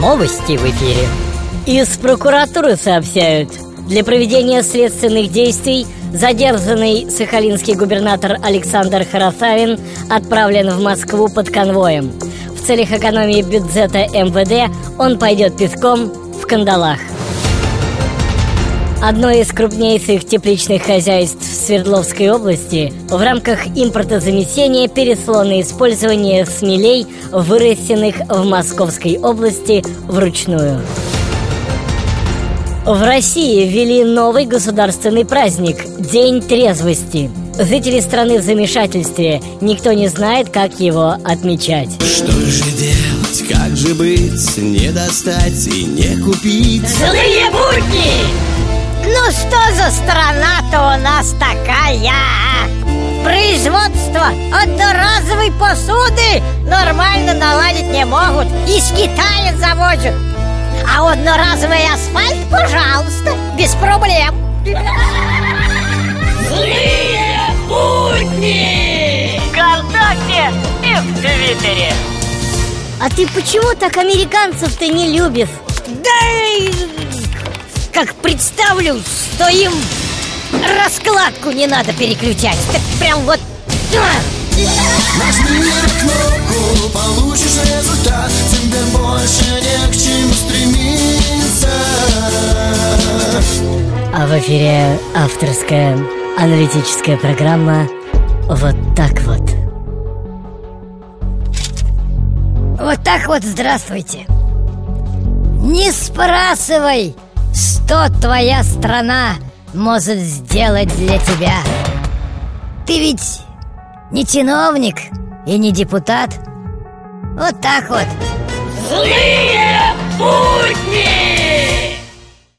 Новости в эфире. Из прокуратуры сообщают. Для проведения следственных действий задержанный сахалинский губернатор Александр Харасавин отправлен в Москву под конвоем. В целях экономии бюджета МВД он пойдет песком в кандалах. Одно из крупнейших тепличных хозяйств Свердловской области в рамках импортозамещения перешло на использование смелей, выращенных в Московской области вручную. В России ввели новый государственный праздник – День трезвости. Жители страны в замешательстве. Никто не знает, как его отмечать. Что же делать, как же быть, не достать и не купить? Злые будни! Ну что за страна-то у нас такая? Производство одноразовой посуды нормально наладить не могут Из Китая завозят А одноразовый асфальт, пожалуйста, без проблем Злые будни! Вконтакте и в Твиттере А ты почему так американцев-то не любишь? Да как представлю, что им раскладку не надо переключать. Так прям вот. Нажми кнопку, получишь результат. Тебе больше не к чему стремиться. А в эфире авторская аналитическая программа «Вот так вот» Вот так вот здравствуйте. Не спрашивай что твоя страна может сделать для тебя? Ты ведь не чиновник и не депутат. Вот так вот. Злые